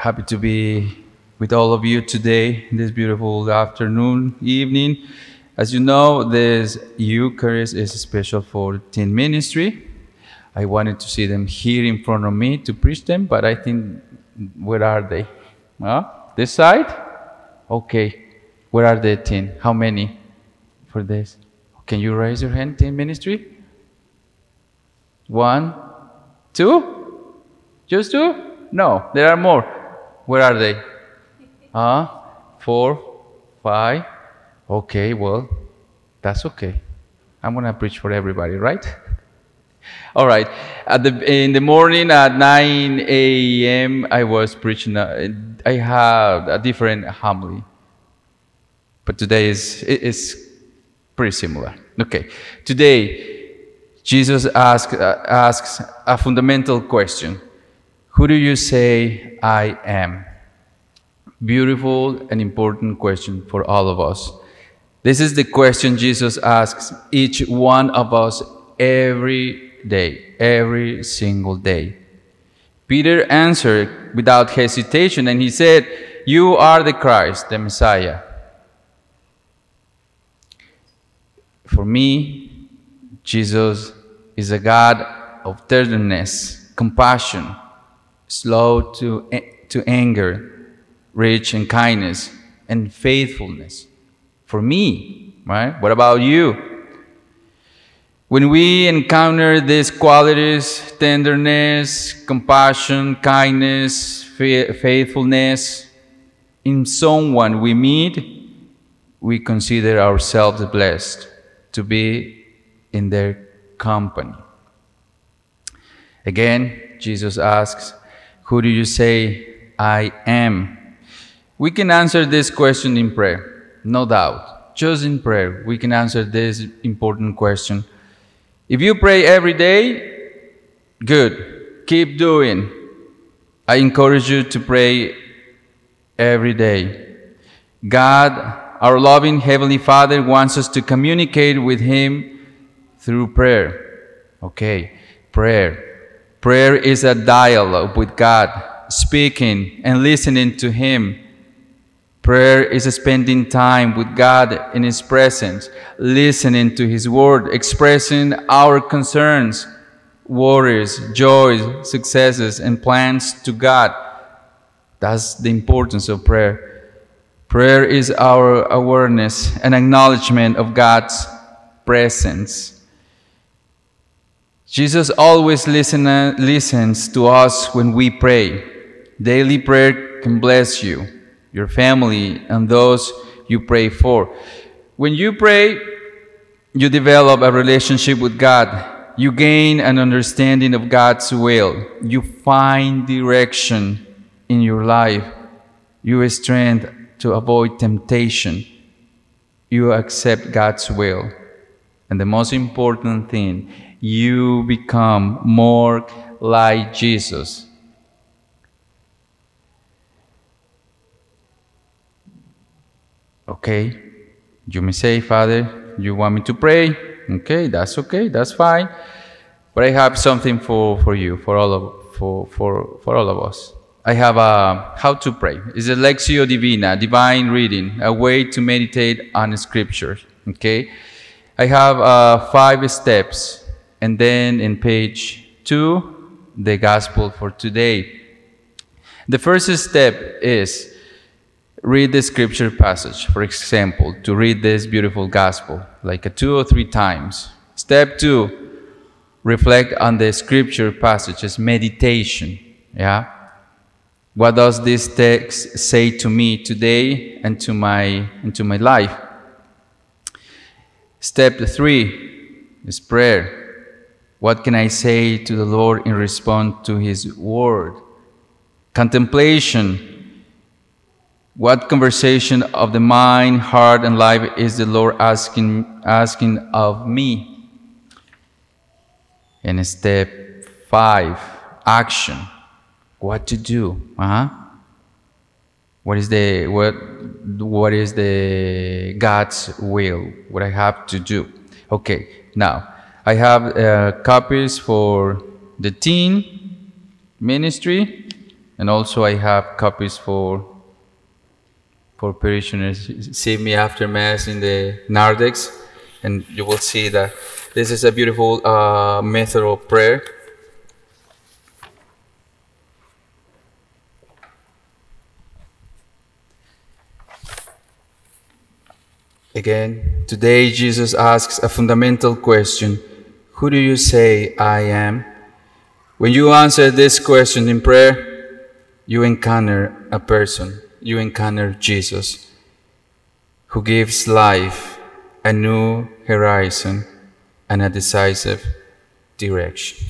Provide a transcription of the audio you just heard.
happy to be with all of you today, this beautiful afternoon, evening. As you know, this Eucharist is special for teen ministry. I wanted to see them here in front of me to preach them, but I think, where are they? Huh? This side? Okay. Where are the teen? How many for this? Can you raise your hand, teen ministry? One, two? Just two? No, there are more. Where are they? Huh? Four, five. Okay, well, that's okay. I'm gonna preach for everybody, right? All right. At the in the morning at 9 a.m. I was preaching. uh, I had a different homily, but today is is pretty similar. Okay. Today, Jesus asks uh, asks a fundamental question: Who do you say I am? Beautiful and important question for all of us. This is the question Jesus asks each one of us every day, every single day. Peter answered without hesitation and he said, You are the Christ, the Messiah. For me, Jesus is a God of tenderness, compassion, slow to, to anger, rich in kindness and faithfulness. For me, right? What about you? When we encounter these qualities tenderness, compassion, kindness, fa- faithfulness in someone we meet, we consider ourselves blessed to be in their company. Again, Jesus asks, Who do you say I am? We can answer this question in prayer, no doubt. Just in prayer, we can answer this important question. If you pray every day, good. Keep doing. I encourage you to pray every day. God, our loving Heavenly Father, wants us to communicate with Him through prayer. Okay, prayer. Prayer is a dialogue with God, speaking and listening to Him. Prayer is spending time with God in His presence, listening to His word, expressing our concerns, worries, joys, successes, and plans to God. That's the importance of prayer. Prayer is our awareness and acknowledgement of God's presence. Jesus always listen, uh, listens to us when we pray. Daily prayer can bless you your family, and those you pray for. When you pray, you develop a relationship with God. You gain an understanding of God's will. You find direction in your life. You strength to avoid temptation. You accept God's will. And the most important thing, you become more like Jesus. Okay, you may say, Father, you want me to pray? Okay, that's okay, that's fine. But I have something for, for you, for all of for, for, for all of us. I have a how to pray. It's a Lectio Divina, divine reading, a way to meditate on scriptures. Okay, I have uh, five steps, and then in page two, the gospel for today. The first step is read the scripture passage, for example, to read this beautiful gospel, like a two or three times. Step two, reflect on the scripture passages, meditation. Yeah? What does this text say to me today and to my, and to my life? Step three is prayer. What can I say to the Lord in response to His word? Contemplation. What conversation of the mind, heart, and life is the Lord asking, asking of me? And step five, action. What to do? Uh-huh. What is the what what is the God's will? What I have to do? Okay. Now I have uh, copies for the teen ministry And also I have copies for for parishioners. See me after Mass in the narthex and you will see that this is a beautiful uh, method of prayer. Again, today Jesus asks a fundamental question Who do you say I am? When you answer this question in prayer, you encounter a person, you encounter Jesus, who gives life, a new horizon, and a decisive direction.